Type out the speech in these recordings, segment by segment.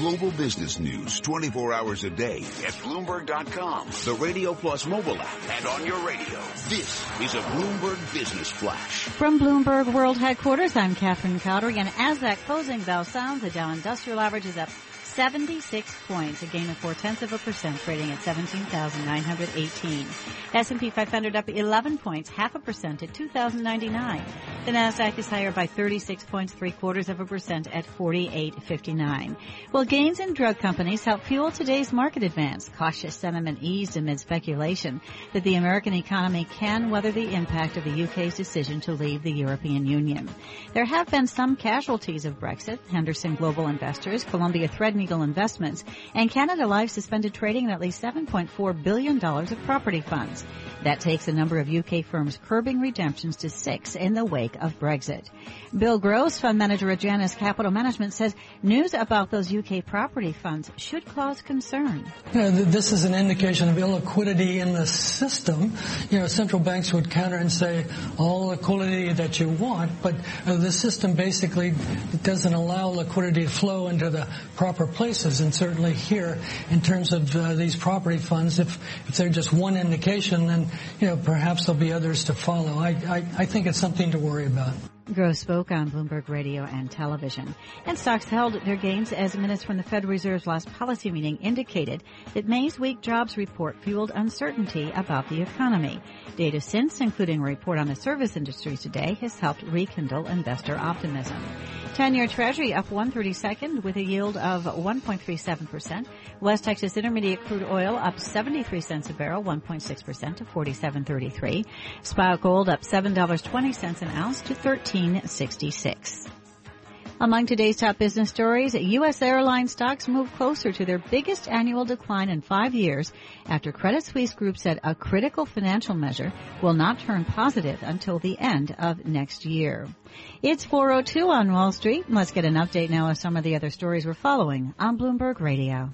global business news 24 hours a day at Bloomberg.com, the Radio Plus mobile app, and on your radio. This is a Bloomberg Business Flash. From Bloomberg World Headquarters, I'm Catherine Cowdery, and as that closing bell sounds, the Dow Industrial Average is up 76 points, a gain of four tenths of a percent, trading at 17,918. S&P 500 up 11 points, half a percent at 2,099. The Nasdaq is higher by 36 points, three quarters of a percent at 48.59. Well, gains in drug companies help fuel today's market advance. Cautious sentiment eased amid speculation that the American economy can weather the impact of the UK's decision to leave the European Union. There have been some casualties of Brexit. Henderson Global Investors, Columbia Threadneedle Investments, and Canada Life suspended trading in at least $7.4 billion of property funds. That takes the number of UK firms curbing redemptions to six in the wake of Brexit. Bill Gross, fund manager at Janus Capital Management, says news about those UK property funds should cause concern. You know, this is an indication of illiquidity in the system. You know, central banks would counter and say all liquidity that you want, but uh, the system basically doesn't allow liquidity to flow into the proper places. And certainly here, in terms of uh, these property funds, if, if they're just one indication, then you know, perhaps there'll be others to follow. I, I, I think it's something to worry about. Gross spoke on Bloomberg Radio and television. And stocks held their gains as minutes from the Federal Reserve's last policy meeting indicated that May's weak jobs report fueled uncertainty about the economy. Data since, including a report on the service industry today, has helped rekindle investor optimism. 10-year Treasury up 132nd with a yield of 1.37%. West Texas Intermediate crude oil up 73 cents a barrel, 1.6% to 47.33. Spot gold up $7.20 an ounce to 13.66. Among today's top business stories, U.S. airline stocks move closer to their biggest annual decline in five years after Credit Suisse Group said a critical financial measure will not turn positive until the end of next year. It's 402 on Wall Street. Let's get an update now of some of the other stories we're following on Bloomberg Radio.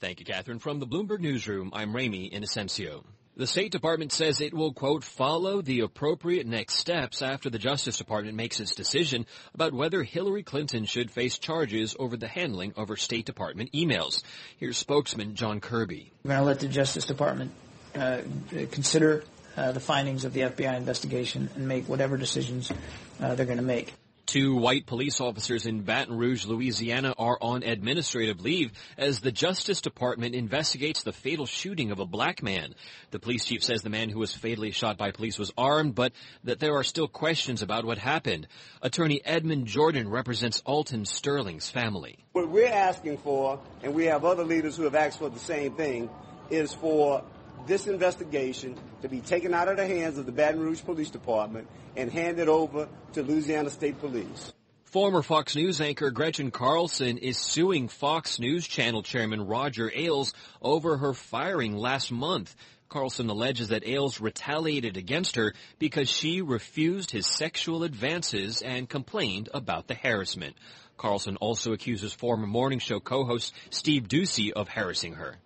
Thank you, Catherine. From the Bloomberg Newsroom, I'm Ramy Inocencio. The State Department says it will, quote, follow the appropriate next steps after the Justice Department makes its decision about whether Hillary Clinton should face charges over the handling of her State Department emails. Here's spokesman John Kirby. We're going to let the Justice Department uh, consider uh, the findings of the FBI investigation and make whatever decisions uh, they're going to make. Two white police officers in Baton Rouge, Louisiana are on administrative leave as the Justice Department investigates the fatal shooting of a black man. The police chief says the man who was fatally shot by police was armed, but that there are still questions about what happened. Attorney Edmund Jordan represents Alton Sterling's family. What we're asking for, and we have other leaders who have asked for the same thing, is for this investigation to be taken out of the hands of the Baton Rouge Police Department and handed over to Louisiana State Police. Former Fox News anchor Gretchen Carlson is suing Fox News Channel chairman Roger Ailes over her firing last month. Carlson alleges that Ailes retaliated against her because she refused his sexual advances and complained about the harassment. Carlson also accuses former morning show co-host Steve Doocy of harassing her.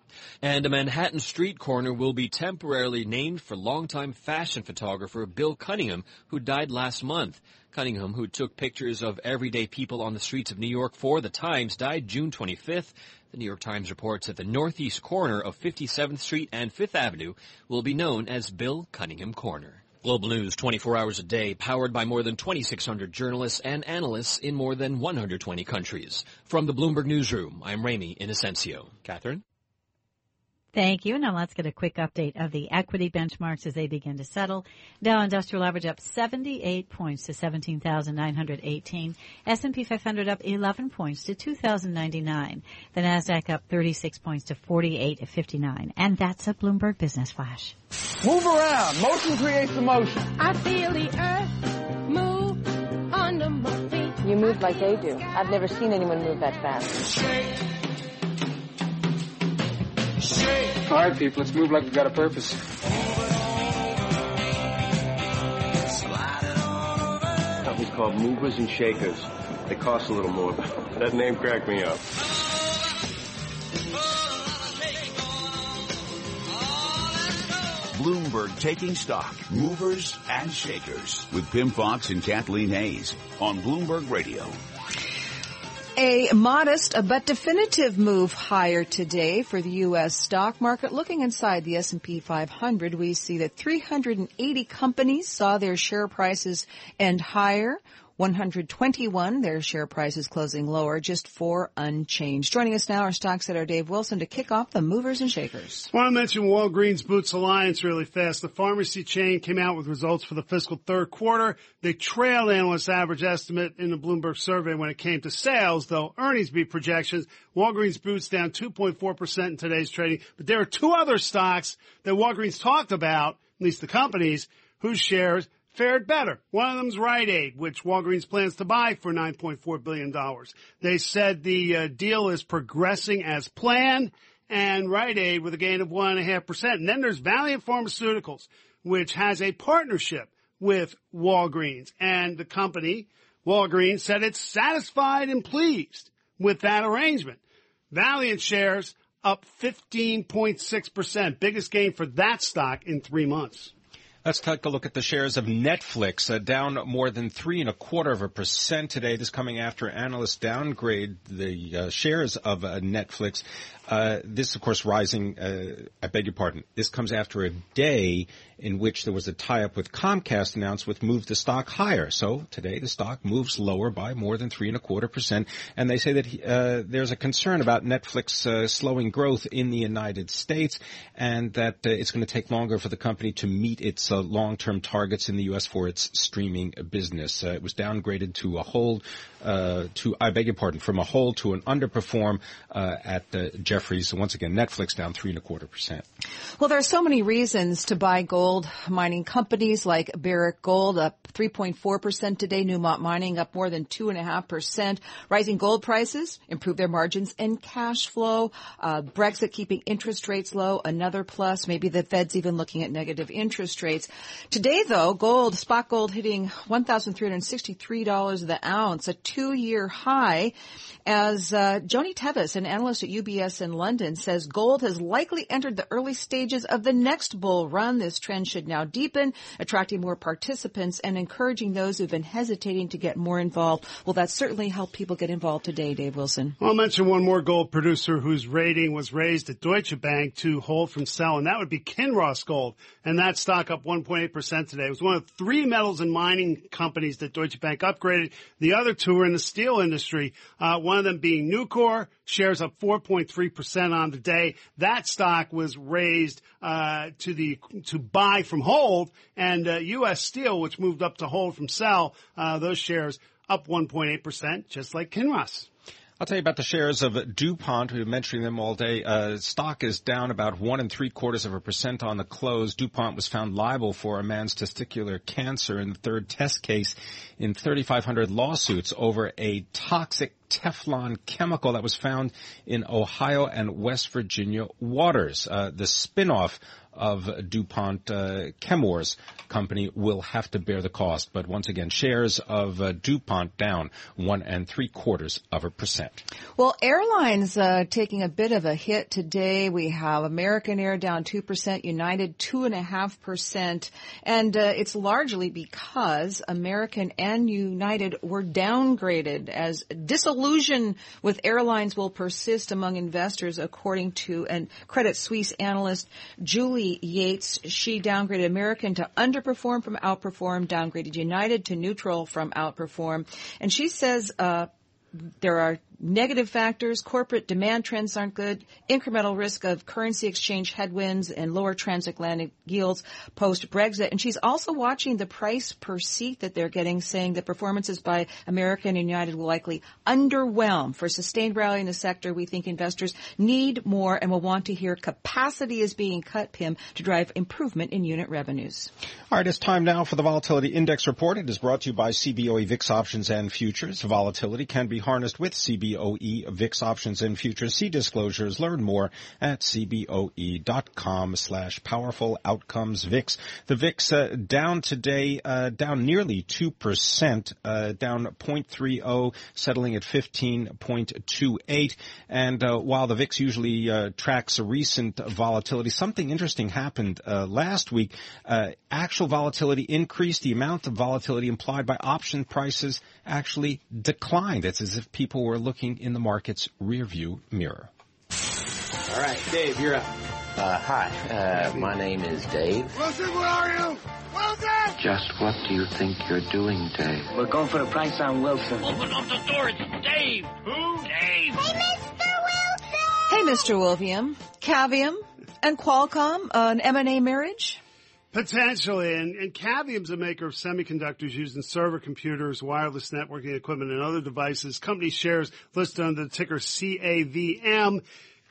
And a Manhattan street corner will be temporarily named for longtime fashion photographer Bill Cunningham, who died last month. Cunningham, who took pictures of everyday people on the streets of New York for the Times, died June 25th. The New York Times reports that the northeast corner of 57th Street and 5th Avenue will be known as Bill Cunningham Corner. Global News 24 hours a day, powered by more than 2,600 journalists and analysts in more than 120 countries. From the Bloomberg Newsroom, I'm Ramy Inocencio. Catherine? Thank you. Now let's get a quick update of the equity benchmarks as they begin to settle. Dow Industrial Average up 78 points to 17,918. S&P 500 up 11 points to 2,099. The Nasdaq up 36 points to 48.59. And that's a Bloomberg Business Flash. Move around. Motion creates emotion. I feel the earth move under my feet. You move like they do. I've never seen anyone move that fast. All right, people, let's move like we've got a purpose. Company's called Movers and Shakers. They cost a little more, but that name cracked me up. Bloomberg Taking Stock, Movers and Shakers with Pimm Fox and Kathleen Hays on Bloomberg Radio. A modest uh, but definitive move higher today for the U.S. stock market. Looking inside the S&P 500, we see that 380 companies saw their share prices end higher. 121, their share price is closing lower, just four unchanged. Joining us now, our stock setter Dave Wilson to kick off the movers and shakers. I want to mention Walgreens Boots Alliance really fast. The pharmacy chain came out with results for the fiscal third quarter. They trailed analyst average estimate in the Bloomberg survey when it came to sales, though earnings beat projections. Walgreens Boots down 2.4% in today's trading. But there are two other stocks that Walgreens talked about, at least the companies, whose shares fared better. One of them's Rite Aid, which Walgreens plans to buy for $9.4 billion. They said the uh, deal is progressing as planned and Rite Aid with a gain of 1.5%. And then there's Valeant Pharmaceuticals, which has a partnership with Walgreens. And the company, Walgreens, said it's satisfied and pleased with that arrangement. Valiant shares up 15.6%, biggest gain for that stock in three months. Let's take a look at the shares of Netflix, uh, down more than three and a quarter of a percent today. This coming after analysts downgrade the uh, shares of uh, Netflix. Uh, this, of course, rising. Uh, I beg your pardon. This comes after a day in which there was a tie-up with Comcast announced, which moved the stock higher. So today the stock moves lower by more than three and a quarter percent. And they say that uh, there's a concern about Netflix slowing growth in the United States, and that it's going to take longer for the company to meet its uh, long-term targets in the U.S. for its streaming business. it was downgraded to a hold, to I beg your pardon, from a hold to an underperform at Jefferies Jefferies. Once again, Netflix down three and a quarter percent. Well, there are so many reasons to buy gold. Mining companies like Barrick Gold up 3.4% today. Newmont Mining up more than 2.5%. Rising gold prices improve their margins and cash flow. Uh, Brexit keeping interest rates low. Another plus. Maybe the Fed's even looking at negative interest rates. Today, though, gold, spot gold hitting $1,363 the ounce, a two-year high as uh, Joni Teves, an analyst at UBS in London, says gold has likely entered the early stages of the next bull run. This trend should now deepen, attracting more participants and encouraging those who've been hesitating to get more involved. Well, that certainly helped people get involved today, Dave Wilson. I'll mention one more gold producer whose rating was raised at Deutsche Bank to hold from sell, and that would be Kinross Gold. And that stock up 1.8% today. It was one of three metals and mining companies that Deutsche Bank upgraded. The other two are in the steel industry. Uh, one of them being Nucor, shares up 4.3% on the day. That stock was raised uh, to the to buy from hold, and uh, U.S. Steel, which moved up to hold from sell, uh, those shares up 1.8%, just like Kinross. I'll tell you about the shares of DuPont. We've been mentioning them all day. Uh, stock is down about one and three quarters of a percent on the close. DuPont was found liable for a man's testicular cancer in the third test case in 3,500 lawsuits over a toxic Teflon chemical that was found in Ohio and West Virginia waters. Uh, the spinoff of DuPont uh, Chemours company will have to bear the cost. But once again, shares of uh, DuPont down one and three quarters of a percent. Well, airlines uh, taking a bit of a hit today. We have American Air down two percent, United two and a half percent, and uh, it's largely because American and United were downgraded as disillusion with airlines will persist among investors, according to an Credit Suisse analyst Julie Yates. She downgraded American to underperform from outperform, downgraded United to neutral from outperform. And she says, uh, there are negative factors, corporate demand trends aren't good, incremental risk of currency exchange headwinds and lower transatlantic yields post Brexit. And she's also watching the price per seat that they're getting, saying that performances by American and United will likely underwhelm. For sustained rally in the sector, we think investors need more and will want to hear capacity is being cut, Pimm, to drive improvement in unit revenues. All right, it's time now for the Volatility Index Report. It is brought to you by CBOE VIX Options and Futures. Volatility can be harnessed with CBOE CBOE VIX options and futures. See disclosures. Learn more at cboe.com slash powerful outcomes VIX. The VIX uh, down today, uh, down nearly 2%, uh, down 0.30, settling at 15.28. And uh, while the VIX usually uh, tracks recent volatility, something interesting happened uh, last week. actual volatility increased. The amount of volatility implied by option prices actually declined. It's as as if people were looking in the market's rearview mirror. All right, Dave, you're up. Uh, hi, uh, my name is Dave. Wilson, where are you? Wilson! Just what do you think you're doing, Dave? We're going for a price on Wilson. Open up the door, it's Dave! Who? Dave! Hey, Mr. Wilson! Hey, Mr. William. Cavium and Qualcomm, uh, an M&A marriage? Potentially, and, and Cavium's a maker of semiconductors used in server computers, wireless networking equipment, and other devices. Company shares listed under the ticker CAVM.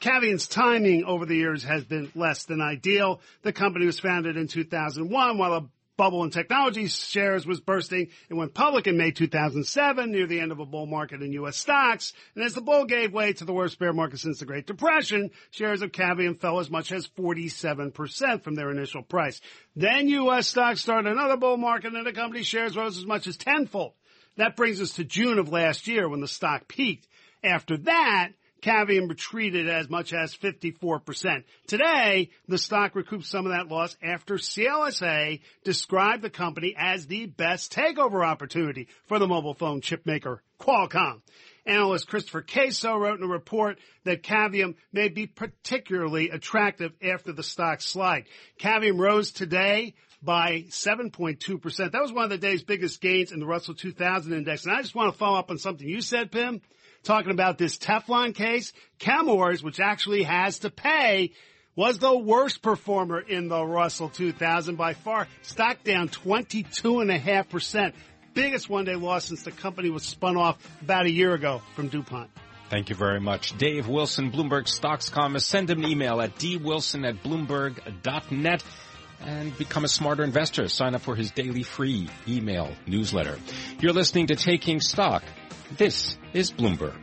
Cavium's timing over the years has been less than ideal. The company was founded in 2001 while a bubble in technology shares was bursting It went public in May 2007 near the end of a bull market in U.S. stocks. And as the bull gave way to the worst bear market since the Great Depression, shares of Cavium fell as much as 47% from their initial price. Then U.S. stocks started another bull market and the company shares rose as much as tenfold. That brings us to June of last year when the stock peaked. After that, Cavium retreated as much as 54%. Today, the stock recouped some of that loss after CLSA described the company as the best takeover opportunity for the mobile phone chip maker Qualcomm. Analyst Christopher Caso wrote in a report that Cavium may be particularly attractive after the stock slide. Cavium rose today by 7.2%. That was one of the day's biggest gains in the Russell 2000 index. And I just want to follow up on something you said, Pimm talking about this Teflon case. Chemours, which actually has to pay, was the worst performer in the Russell 2000 by far. Stock down 22.5%. Biggest one day loss since the company was spun off about a year ago from DuPont. Thank you very much. Dave Wilson, Bloomberg Stocks Commerce. Send him an email at dwilson at bloomberg.net and become a smarter investor. Sign up for his daily free email newsletter. You're listening to Taking Stock. This is Bloomberg.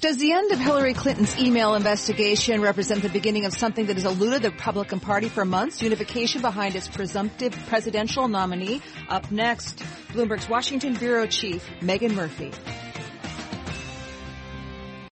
Does the end of Hillary Clinton's email investigation represent the beginning of something that has eluded the Republican Party for months? Unification behind its presumptive presidential nominee. Up next, Bloomberg's Washington Bureau Chief, Megan Murphy.